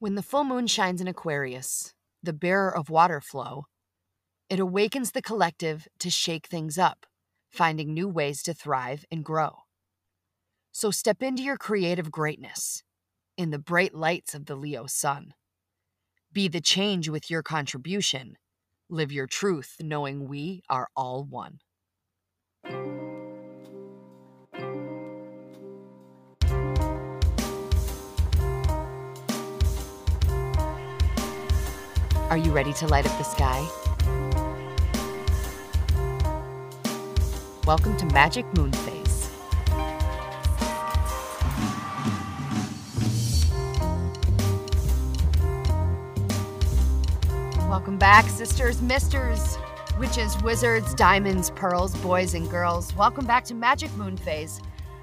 When the full moon shines in Aquarius, the bearer of water flow, it awakens the collective to shake things up, finding new ways to thrive and grow. So step into your creative greatness in the bright lights of the Leo sun. Be the change with your contribution. Live your truth knowing we are all one. Are you ready to light up the sky? Welcome to Magic Moon Phase. Welcome back, sisters, misters, witches, wizards, diamonds, pearls, boys, and girls. Welcome back to Magic Moon Phase.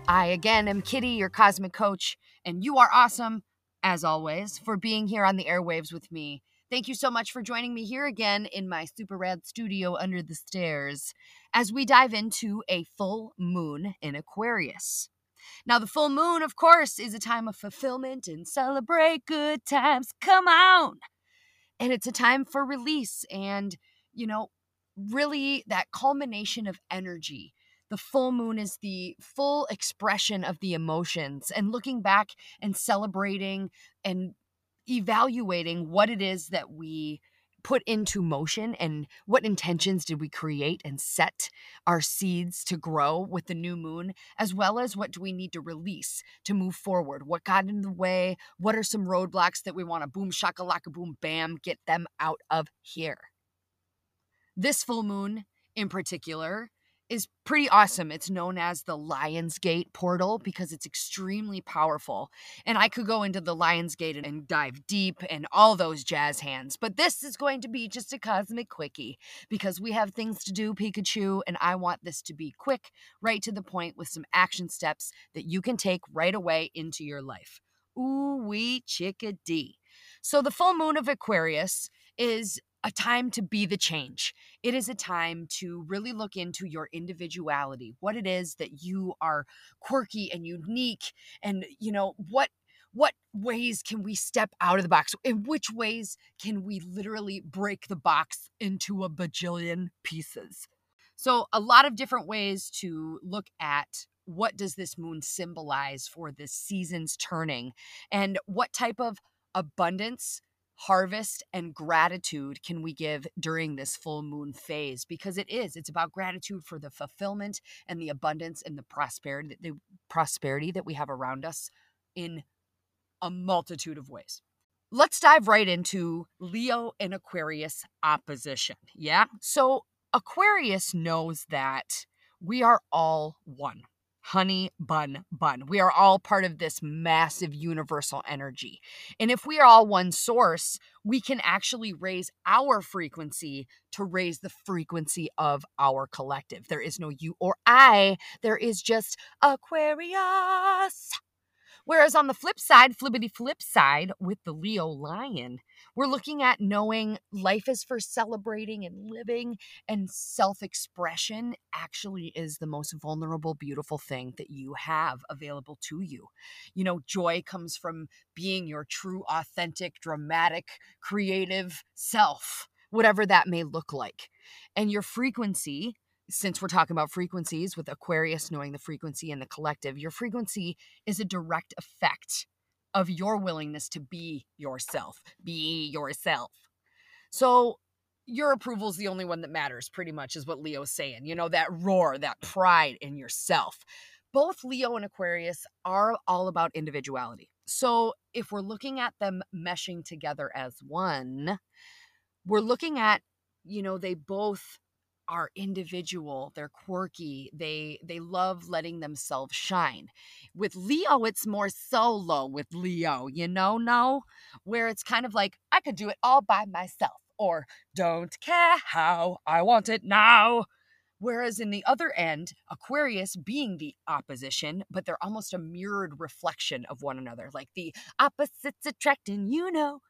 I again am Kitty, your cosmic coach, and you are awesome, as always, for being here on the airwaves with me. Thank you so much for joining me here again in my super rad studio under the stairs as we dive into a full moon in Aquarius. Now, the full moon, of course, is a time of fulfillment and celebrate good times. Come on! And it's a time for release and, you know, really that culmination of energy. The full moon is the full expression of the emotions and looking back and celebrating and evaluating what it is that we put into motion and what intentions did we create and set our seeds to grow with the new moon, as well as what do we need to release to move forward? What got in the way? What are some roadblocks that we want to boom, shakalaka, boom, bam, get them out of here? This full moon in particular is pretty awesome. It's known as the Lionsgate portal because it's extremely powerful. And I could go into the Lionsgate and dive deep and all those jazz hands, but this is going to be just a cosmic quickie because we have things to do, Pikachu, and I want this to be quick, right to the point with some action steps that you can take right away into your life. Ooh wee chickadee. So the full moon of Aquarius is a time to be the change. It is a time to really look into your individuality, what it is that you are quirky and unique and you know what what ways can we step out of the box? In which ways can we literally break the box into a bajillion pieces? So, a lot of different ways to look at what does this moon symbolize for this season's turning and what type of abundance harvest and gratitude can we give during this full moon phase because it is it's about gratitude for the fulfillment and the abundance and the prosperity the prosperity that we have around us in a multitude of ways. Let's dive right into leo and aquarius opposition yeah? So aquarius knows that we are all one honey bun bun. We are all part of this massive universal energy. And if we are all one source, we can actually raise our frequency to raise the frequency of our collective. There is no you or I, there is just Aquarius. Whereas on the flip side, flippity flip side, with the Leo lion, we're looking at knowing life is for celebrating and living, and self expression actually is the most vulnerable, beautiful thing that you have available to you. You know, joy comes from being your true, authentic, dramatic, creative self, whatever that may look like. And your frequency since we're talking about frequencies with Aquarius knowing the frequency and the collective, your frequency is a direct effect of your willingness to be yourself. Be yourself. So your approval is the only one that matters, pretty much, is what Leo's saying. You know, that roar, that pride in yourself. Both Leo and Aquarius are all about individuality. So if we're looking at them meshing together as one, we're looking at, you know, they both are individual they're quirky they they love letting themselves shine. With leo it's more solo with leo you know no? Where it's kind of like i could do it all by myself or don't care how i want it now. Whereas in the other end, Aquarius being the opposition, but they're almost a mirrored reflection of one another, like the opposites attracting, you know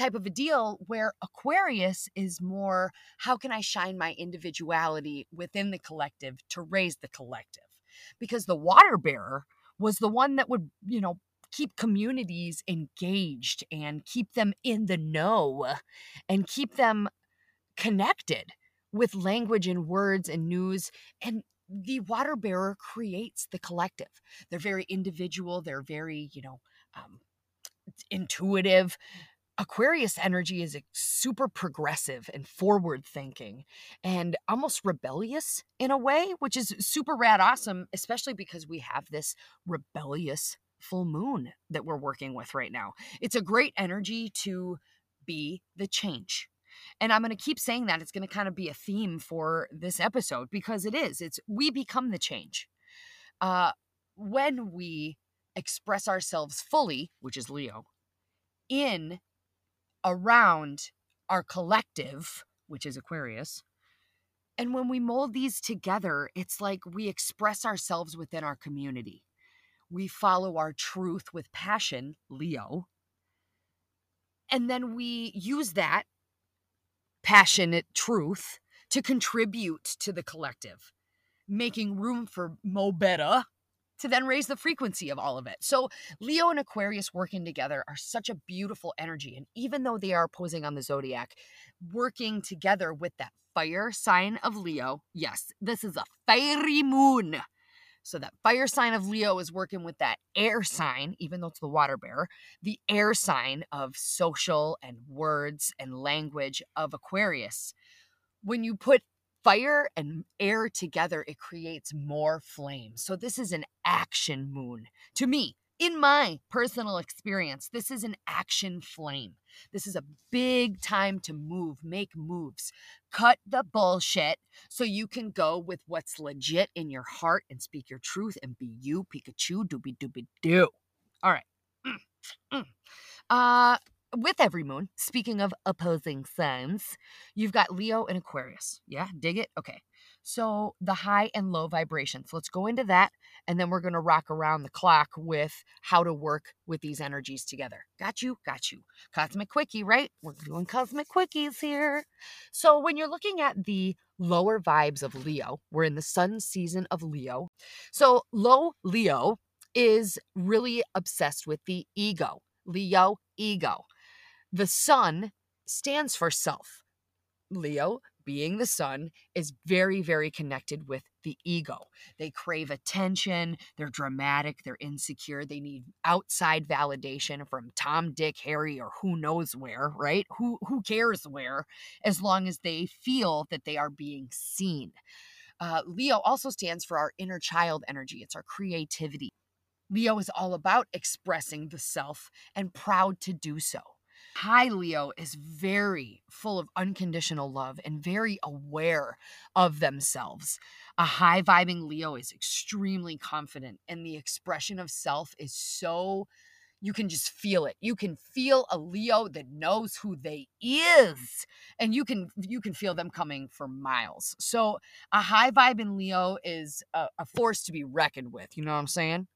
type of a deal where Aquarius is more how can I shine my individuality within the collective to raise the collective? Because the water bearer was the one that would, you know, keep communities engaged and keep them in the know and keep them connected with language and words and news and the water bearer creates the collective they're very individual they're very you know um, intuitive Aquarius energy is super progressive and forward thinking and almost rebellious in a way, which is super rad awesome, especially because we have this rebellious full moon that we're working with right now. It's a great energy to be the change. And I'm going to keep saying that it's going to kind of be a theme for this episode because it is. It's we become the change. Uh when we express ourselves fully, which is Leo, in around our collective, which is Aquarius. And when we mold these together, it's like we express ourselves within our community. We follow our truth with passion, Leo. And then we use that passionate truth to contribute to the collective, making room for Mo Better, to then raise the frequency of all of it. So, Leo and Aquarius working together are such a beautiful energy. And even though they are opposing on the zodiac, working together with that fire sign of Leo, yes, this is a fiery moon. So, that fire sign of Leo is working with that air sign, even though it's the water bearer, the air sign of social and words and language of Aquarius. When you put fire and air together, it creates more flame. So, this is an action moon. To me, in my personal experience, this is an action flame. This is a big time to move, make moves, cut the bullshit so you can go with what's legit in your heart and speak your truth and be you, Pikachu, doobie doobie doo. All right. Mm, mm. Uh, with every moon, speaking of opposing signs, you've got Leo and Aquarius. Yeah, dig it? Okay. So the high and low vibrations. Let's go into that and then we're going to rock around the clock with how to work with these energies together. Got you? Got you. Cosmic Quickie, right? We're doing Cosmic Quickies here. So when you're looking at the lower vibes of Leo, we're in the sun season of Leo. So low Leo is really obsessed with the ego. Leo, ego. The sun stands for self. Leo, being the sun, is very, very connected with the ego. They crave attention, they're dramatic, they're insecure, they need outside validation from Tom, Dick, Harry, or who knows where, right? Who who cares where, as long as they feel that they are being seen. Uh, Leo also stands for our inner child energy. It's our creativity. Leo is all about expressing the self and proud to do so. High Leo is very full of unconditional love and very aware of themselves. A high vibing Leo is extremely confident, and the expression of self is so you can just feel it. You can feel a leo that knows who they is and you can you can feel them coming for miles. So a high vibe in leo is a, a force to be reckoned with you know what i'm saying?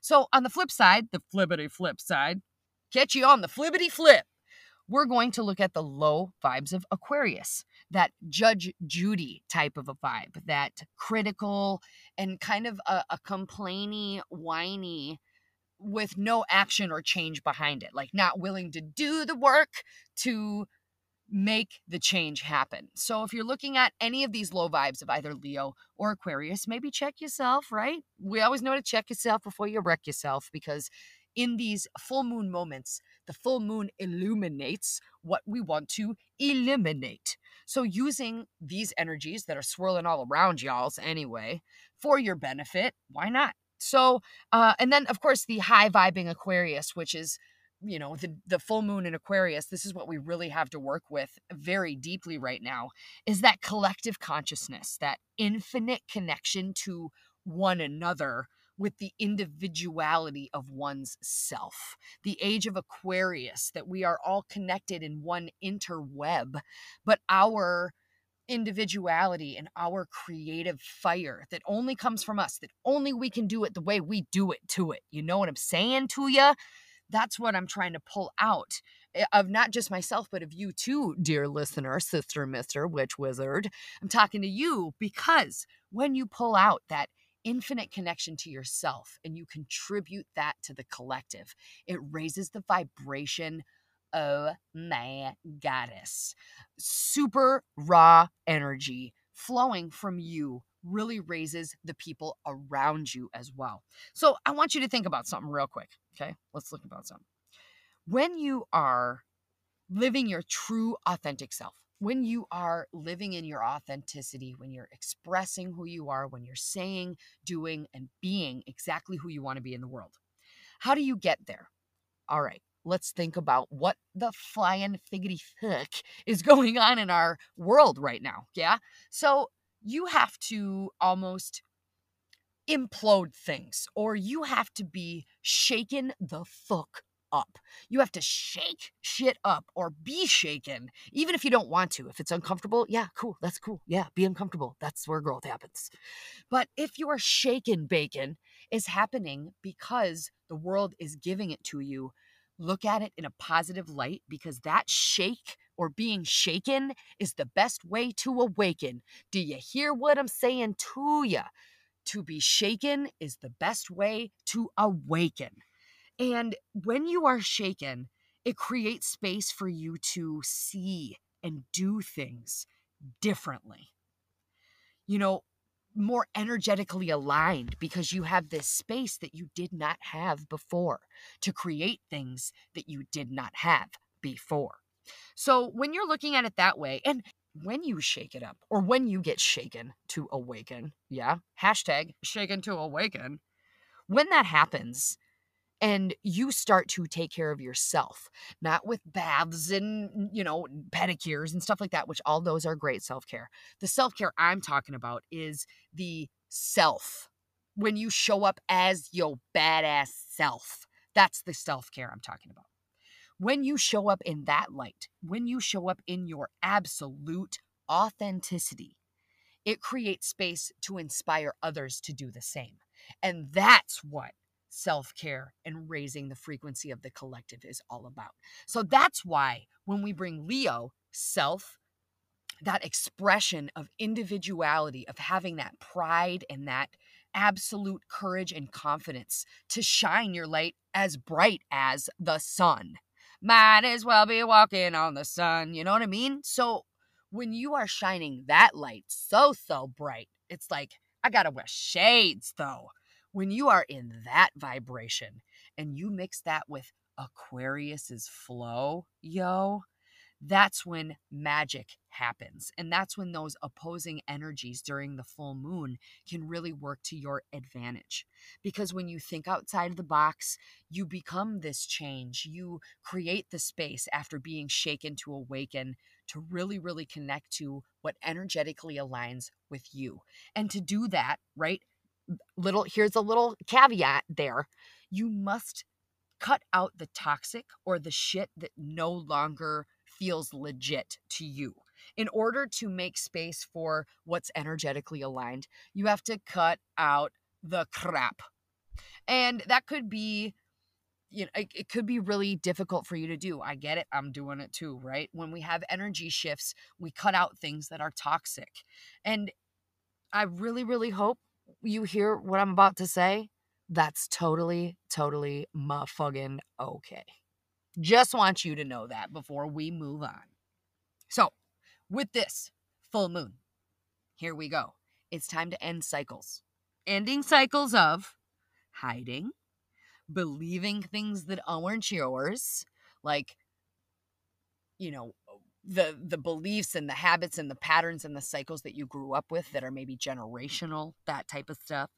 So on the flip side the flippity flip side catch you on the flippity flip we're going to look at the low vibes of Aquarius, that Judge Judy type of a vibe, that critical and kind of a, a complainy, whiny, with no action or change behind it, like not willing to do the work to make the change happen. So if you're looking at any of these low vibes of either Leo or Aquarius, maybe check yourself, right? We always know to check yourself before you wreck yourself because in these full moon moments, the full moon illuminates what we want to eliminate. So, using these energies that are swirling all around y'all's anyway for your benefit, why not? So, uh, and then of course the high vibing Aquarius, which is you know the the full moon in aquarius this is what we really have to work with very deeply right now is that collective consciousness that infinite connection to one another with the individuality of one's self. The age of Aquarius, that we are all connected in one interweb, but our individuality and our creative fire that only comes from us, that only we can do it the way we do it to it. You know what I'm saying to you? That's what I'm trying to pull out eh, of not just myself, but of you too, dear listener, sister, mister, witch wizard. I'm talking to you because when you pull out that infinite connection to yourself and you contribute that to the collective, it raises the vibration. Oh my goddess. Super raw energy flowing from you really raises the people around you as well. So I want you to think about something real quick. Okay, let's look about something. When you are living your true authentic self, when you are living in your authenticity, when you're expressing who you are, when you're saying, doing, and being exactly who you want to be in the world. How do you get there? All right, let's think about what the flying figgity fuck is going on in our world right now. Yeah. So you have to almost implode things or you have to be shaken the fuck up. You have to shake shit up or be shaken, even if you don't want to. If it's uncomfortable, yeah, cool, that's cool. Yeah, be uncomfortable. That's where growth happens. But if you are shaken bacon, is happening because the world is giving it to you. Look at it in a positive light because that shake or being shaken is the best way to awaken. Do you hear what I'm saying to you? To be shaken is the best way to awaken. And when you are shaken, it creates space for you to see and do things differently. You know, more energetically aligned because you have this space that you did not have before to create things that you did not have before. So when you're looking at it that way, and when you shake it up or when you get shaken to awaken, yeah, hashtag shaken to awaken, when that happens, and you start to take care of yourself not with baths and you know pedicures and stuff like that which all those are great self-care. The self-care i'm talking about is the self when you show up as your badass self. That's the self-care i'm talking about. When you show up in that light when you show up in your absolute authenticity it creates space to inspire others to do the same. And that's what self care and raising the frequency of the collective is all about. So that's why when we bring Leo, self, that expression of individuality, of having that pride and that absolute courage and confidence to shine your light as bright as the sun. Might as well be walking on the sun. You know what I mean? So when you are shining that light so, so bright, it's like, I gotta wear shades though when you are in that vibration and you mix that with Aquarius's flow, yo, that's when magic happens. And that's when those opposing energies during the full moon can really work to your advantage. Because when you think outside of the box, you become this change. You create the space after being shaken to awaken to really, really connect to what energetically aligns with you. And to do that, right? Little here's a little caveat there. You must cut out the toxic or the shit that no longer feels legit to you. In order to make space for what's energetically aligned, you have to cut out the crap. And that could be you know it, it, could be really difficult for you to do i get it i'm doing it too right when we have energy shifts we cut out things that are toxic and i really really hope you hear what I'm about to say, that's totally, totally motherfucking okay. Just want you to know that before we move on. So, with this full moon, here we go. It's time to end cycles. Ending cycles of hiding, believing things that aren't yours, like, you know, the the beliefs and the habits and the patterns and the cycles that you grew up with that are maybe generational that type of stuff.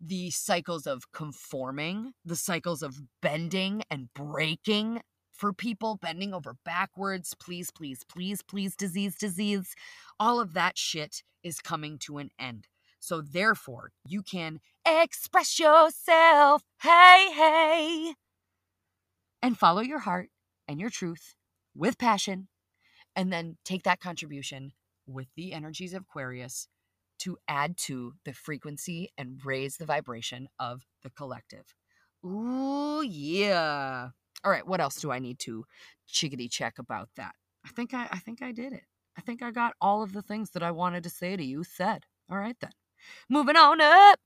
The cycles of conforming the cycles of bending and breaking for people bending over backwards please please please please disease disease. All of that shit is coming to an end. So therefore you can express yourself hey hey and follow your heart and your truth with passion and then take that contribution with the energies of Aquarius to add to the frequency and raise the vibration of the collective. Ooh, yeah. All right, what else do I need to chickadee check about that? I think I I think I did it. I think I got all of the things that I wanted to say to you said. All right then. Moving on up.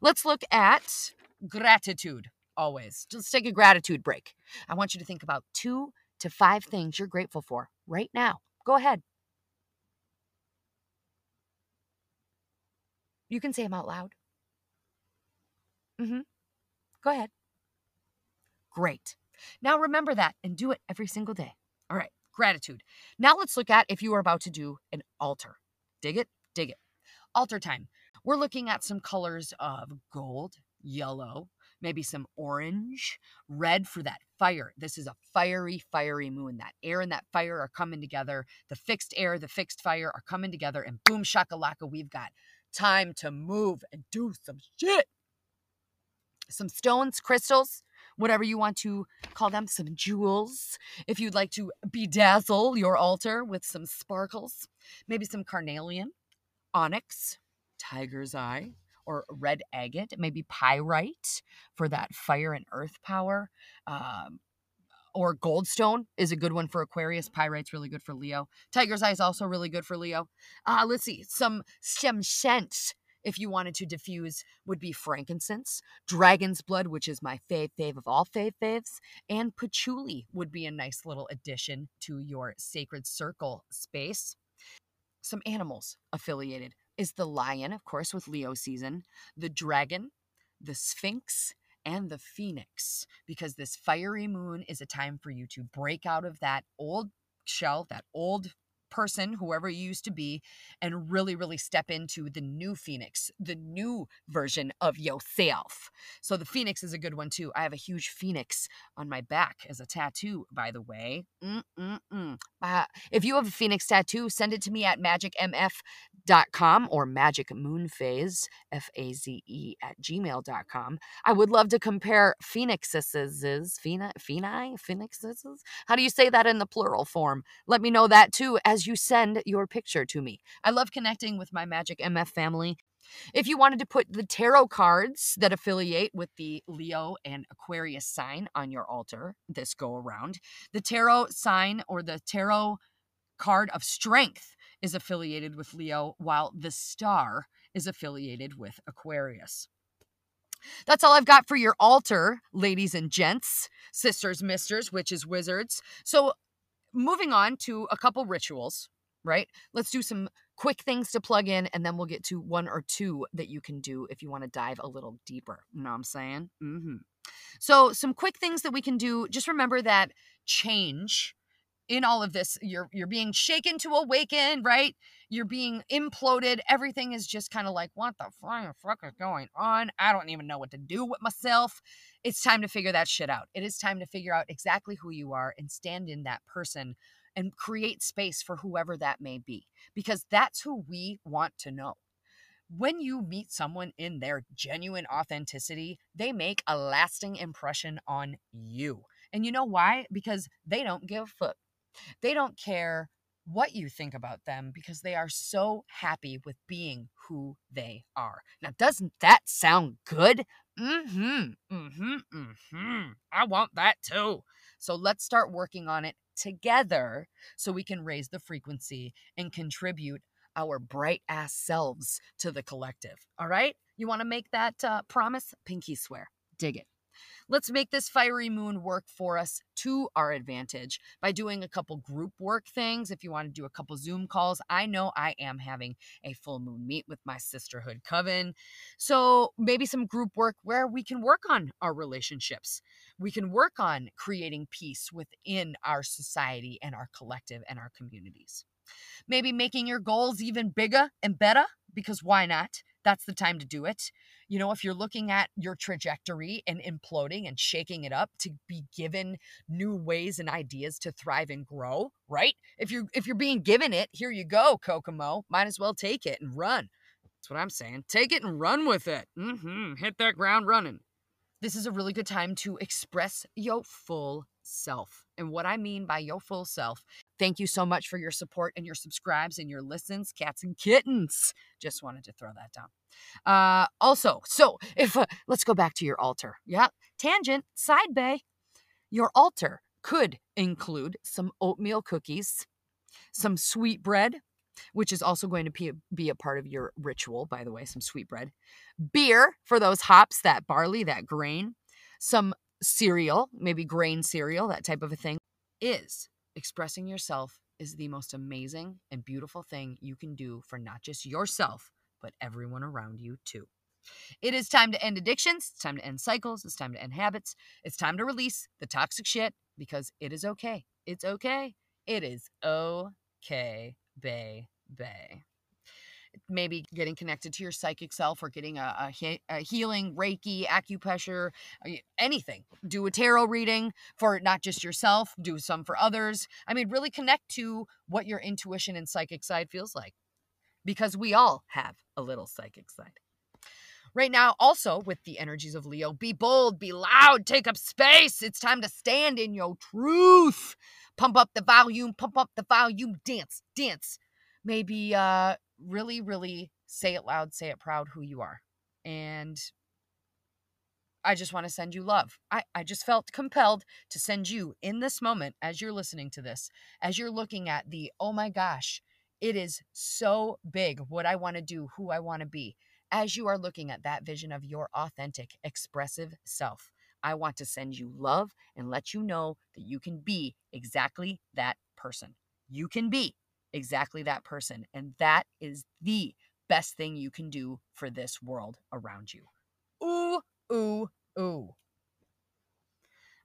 Let's look at gratitude always. Just take a gratitude break. I want you to think about two to five things you're grateful for right now. Go ahead. You can say them out loud. Mm-hmm. Go ahead. Great. Now remember that and do it every single day. All right, gratitude. Now let's look at if you are about to do an altar. Dig it? Dig it. Altar time. We're looking at some colors of gold, yellow, maybe some orange, red for that fire. This is a fiery, fiery moon. That air and that fire are coming together. The fixed air, the fixed fire are coming together, and boom, shakalaka, we've got time to move and do some shit. Some stones, crystals, whatever you want to call them, some jewels. If you'd like to bedazzle your altar with some sparkles, maybe some carnelian, onyx, tiger's eye, or red agate, maybe pyrite for that fire and earth power. Um, or goldstone is a good one for Aquarius. Pyrite's really good for Leo. Tiger's eye is also really good for Leo. Uh, let's see, some stem scents if you wanted to diffuse would be frankincense, dragon's blood, which is my fave fave of all fave faves, and patchouli would be a nice little addition to your sacred circle space. Some animals affiliated is the lion, of course, with Leo season, the dragon, the sphinx, and the phoenix, because this fiery moon is a time for you to break out of that old shell, that old person, whoever you used to be, and really, really step into the new Phoenix, the new version of yourself. So the Phoenix is a good one too. I have a huge Phoenix on my back as a tattoo, by the way. Mm-mm-mm. Uh, if you have a Phoenix tattoo, send it to me at magicmf.com or magicmoonfaze, F-A-Z-E, at gmail.com. I would love to compare Phoenixes, Pheni, Pheni, Phoenixes? How do you say that in the plural form? Let me know that too as you send your picture to me. I love connecting with my Magic MF family. If you wanted to put the tarot cards that affiliate with the Leo and Aquarius sign on your altar this go around, the tarot sign or the tarot card of strength is affiliated with Leo, while the star is affiliated with Aquarius. That's all I've got for your altar, ladies and gents, sisters, misters, witches, wizards. So moving on to a couple rituals, right? Let's do some quick things to plug in, and then we'll get to one or two that you can do if you want to dive a little deeper. You know what I'm saying? Mm-hmm. So, some quick things that we can do. Just remember that change in all of this you're you're being shaken to awaken right you're being imploded everything is just kind of like what the fuck is going on i don't even know what to do with myself it's time to figure that shit out it is time to figure out exactly who you are and stand in that person and create space for whoever that may be because that's who we want to know when you meet someone in their genuine authenticity, they make a lasting impression on you. And you know why? Because they don't give a fuck. They don't care what you think about them because they are so happy with being who they are. Now, doesn't that sound good? Mm hmm. Mm hmm. Mm hmm. I want that too. So let's start working on it together so we can raise the frequency and contribute our bright ass selves to the collective. All right? You want to make that uh, promise? Pinky swear. Dig it. Let's make this fiery moon work for us to our advantage by doing a couple group work things. If you want to do a couple Zoom calls, I know I am having a full moon meet with my sisterhood coven. So maybe some group work where we can work on our relationships. We can work on creating peace within our society and our collective and our communities. Maybe making your goals even bigger and better because why not? That's the time to do it. You know, if you're looking at your trajectory and imploding and shaking it up to be given new ways and ideas to thrive and grow, right? If you're if you're being given it, here you go, Kokomo. Might as well take it and run. That's what I'm saying. Take it and run with it. Mm-hmm. Hit that ground running. This is a really good time to express your full self. And what I mean by your full self, thank you so much for your support and your subscribes and your listens, cats and kittens. Just wanted to throw that down. Uh, also, so if uh, let's go back to your altar. Yeah, tangent, side bay. Your altar could include some oatmeal cookies, some sweet bread, which is also going to be, be a part of your ritual, by the way, some sweet bread, Beer for those hops, that barley, that grain. Some cereal, maybe grain cereal, that type of a thing. Is expressing yourself is the most amazing and beautiful thing you can do for not just yourself, but everyone around you too. It is time to end addictions. It's time to end cycles. It's time to end habits. It's time to release the toxic shit because it is okay. It's okay. It is okay, bay, bay. Maybe getting connected to your psychic self or getting a, a, a healing, Reiki, acupressure, uh, anything. Do a tarot reading for not just yourself, do some for others. I mean, really connect to what your intuition and psychic side feels like because we all have a little psychic side. Right now, also with the energies of Leo, be bold, be loud, take up space. It's time to stand in your truth. Pump up the volume, pump up the volume, dance, dance. Maybe uh really, really say it loud, say it proud who you are. And I just want to send you love. I, I just felt compelled to send you in this moment as you're listening to this, as you're looking at the, oh my gosh, it is so big what I want to do, who I want to be as you are looking at that vision of your authentic, expressive self. I want to send you love and let you know that you can be exactly that person. You can be exactly that person. And that is the best thing you can do for this world around you. Ooh, ooh, ooh.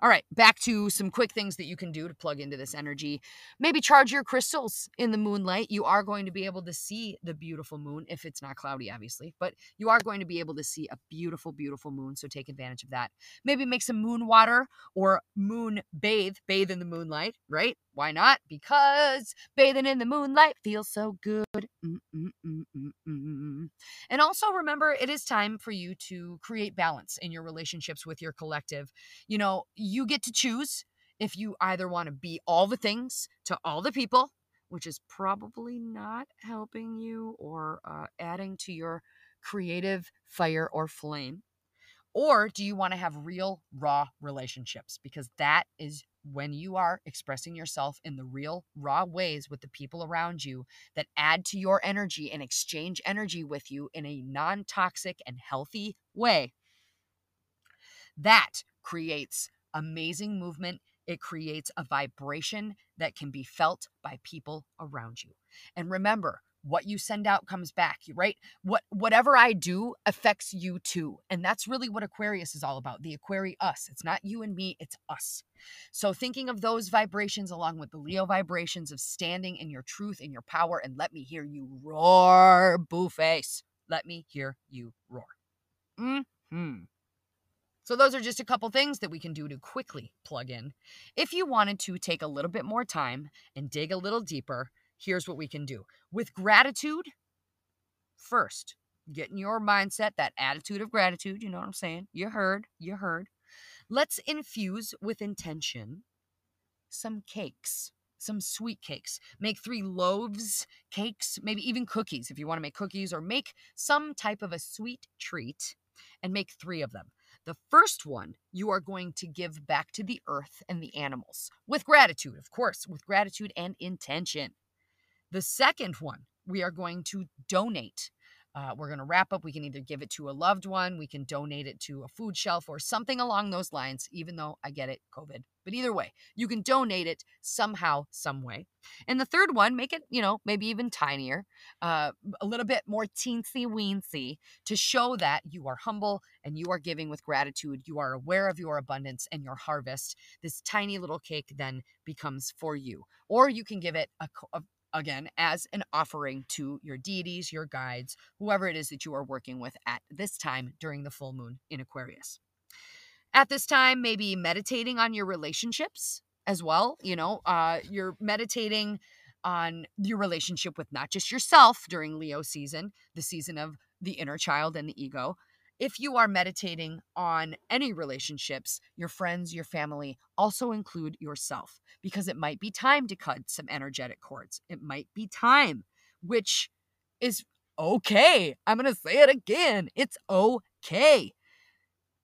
All right, back to some quick things that you can do to plug into this energy. Maybe charge your crystals in the moonlight. You are going to be able to see the beautiful moon if it's not cloudy, obviously, but you are going to be able to see a beautiful, beautiful moon. So take advantage of that. Maybe make some moon water or moon bathe, bathe in the moonlight, right? Why not? Because bathing in the moonlight feels so good. Mm-mm-mm-mm-mm. And also remember, it is time for you to create balance in your relationships with your collective. You know, you get to choose if you either want to be all the things to all the people, which is probably not helping you or uh, adding to your creative fire or flame. Or do you want to have real, raw relationships? Because that is when you are expressing yourself in the real, raw ways with the people around you that add to your energy and exchange energy with you in a non toxic and healthy way. That creates amazing movement. It creates a vibration that can be felt by people around you. And remember, what you send out comes back right? What whatever i do affects you too and that's really what aquarius is all about the aquari us it's not you and me it's us. So thinking of those vibrations along with the leo vibrations of standing in your truth in your power and let me hear you roar boo face let me hear you roar. Hmm so, those are just a couple things that we can do to quickly plug in. If you wanted to take a little bit more time and dig a little deeper, here's what we can do. With gratitude, first, get in your mindset, that attitude of gratitude. You know what I'm saying? You heard, you heard. Let's infuse with intention some cakes, some sweet cakes. Make three loaves, cakes, maybe even cookies if you want to make cookies, or make some type of a sweet treat and make three of them. The first one you are going to give back to the earth and the animals with gratitude, of course, with gratitude and intention. The second one, we are going to donate. Uh, we're going to wrap up. We can either give it to a loved one, we can donate it to a food shelf or something along those lines, even though I get it, COVID. But either way, you can donate it somehow, some way. And the third one, make it, you know, maybe even tinier, uh, a little bit more teensy weensy to show that you are humble and you are giving with gratitude. You are aware of your abundance and your harvest. This tiny little cake then becomes for you. Or you can give it a, a again as an offering to your deities, your guides, whoever it is that you are working with at this time during the full moon in Aquarius. At this time, maybe meditating on your relationships as well. You know, uh, you're meditating on your relationship with not just yourself during Leo season, the season of the inner child and the ego, if you are meditating on any relationships, your friends, your family, also include yourself because it might be time to cut some energetic cords. It might be time, which is okay. I'm going to say it again. It's okay.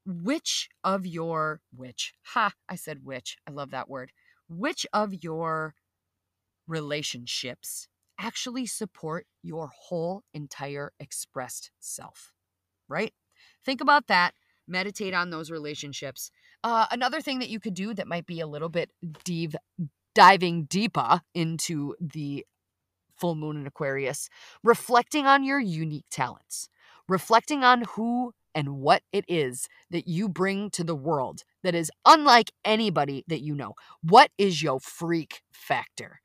Which of your, which, ha, I said which. I love that word. Which of your relationships actually support your whole entire expressed self, right? Think about that. Meditate on those relationships. Uh, another thing that you could do that might be a little bit deep, diving deeper into the full moon in Aquarius, reflecting on your unique talents, reflecting on who and what it is that you bring to the world that is unlike anybody that you know. What is your freak factor?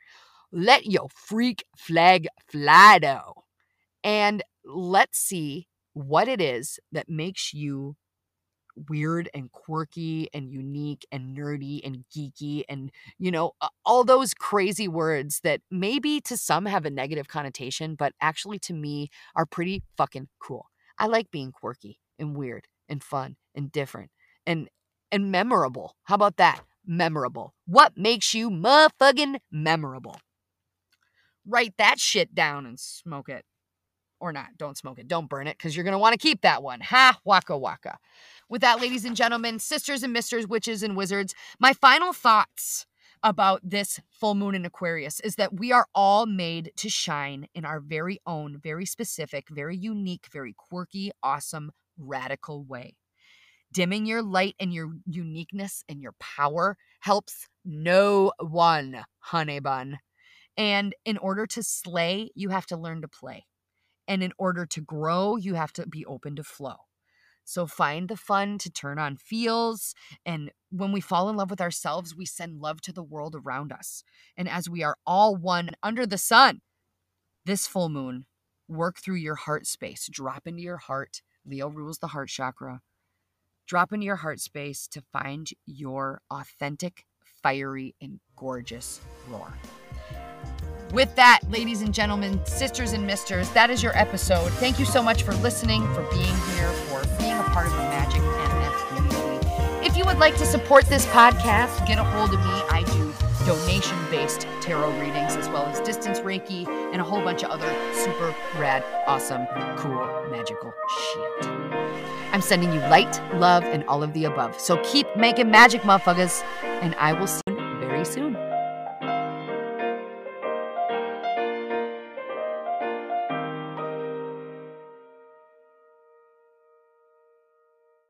Let your freak flag fly, though. And let's see what it is that makes you weird and quirky and unique and nerdy and geeky and you know all those crazy words that maybe to some have a negative connotation but actually to me are pretty fucking cool. I like being quirky and weird and fun and different and and memorable. How about that? Memorable. What makes you motherfucking memorable? Write that shit down and smoke it. Or not. Don't smoke it. Don't burn it because you're going to want to keep that one. Ha, waka waka. With that, ladies and gentlemen, sisters and misters, witches and wizards, my final thoughts about this full moon in Aquarius is that we are all made to shine in our very own, very specific, very unique, very quirky, awesome, radical way. Dimming your light and your uniqueness and your power helps no one, honey bun. And in order to slay, you have to learn to play. And in order to grow, you have to be open to flow. So find the fun to turn on feels. And when we fall in love with ourselves, we send love to the world around us. And as we are all one under the sun, this full moon, work through your heart space, drop into your heart. Leo rules the heart chakra. Drop into your heart space to find your authentic, fiery, and gorgeous roar. With that, ladies and gentlemen, sisters and misters, that is your episode. Thank you so much for listening, for being here, for being a part of the Magic MF community. If you would like to support this podcast, get a hold of me. I do donation based tarot readings as well as distance Reiki and a whole bunch of other super rad, awesome, cool, magical shit. I'm sending you light, love, and all of the above. So keep making magic, motherfuckers, and I will see you.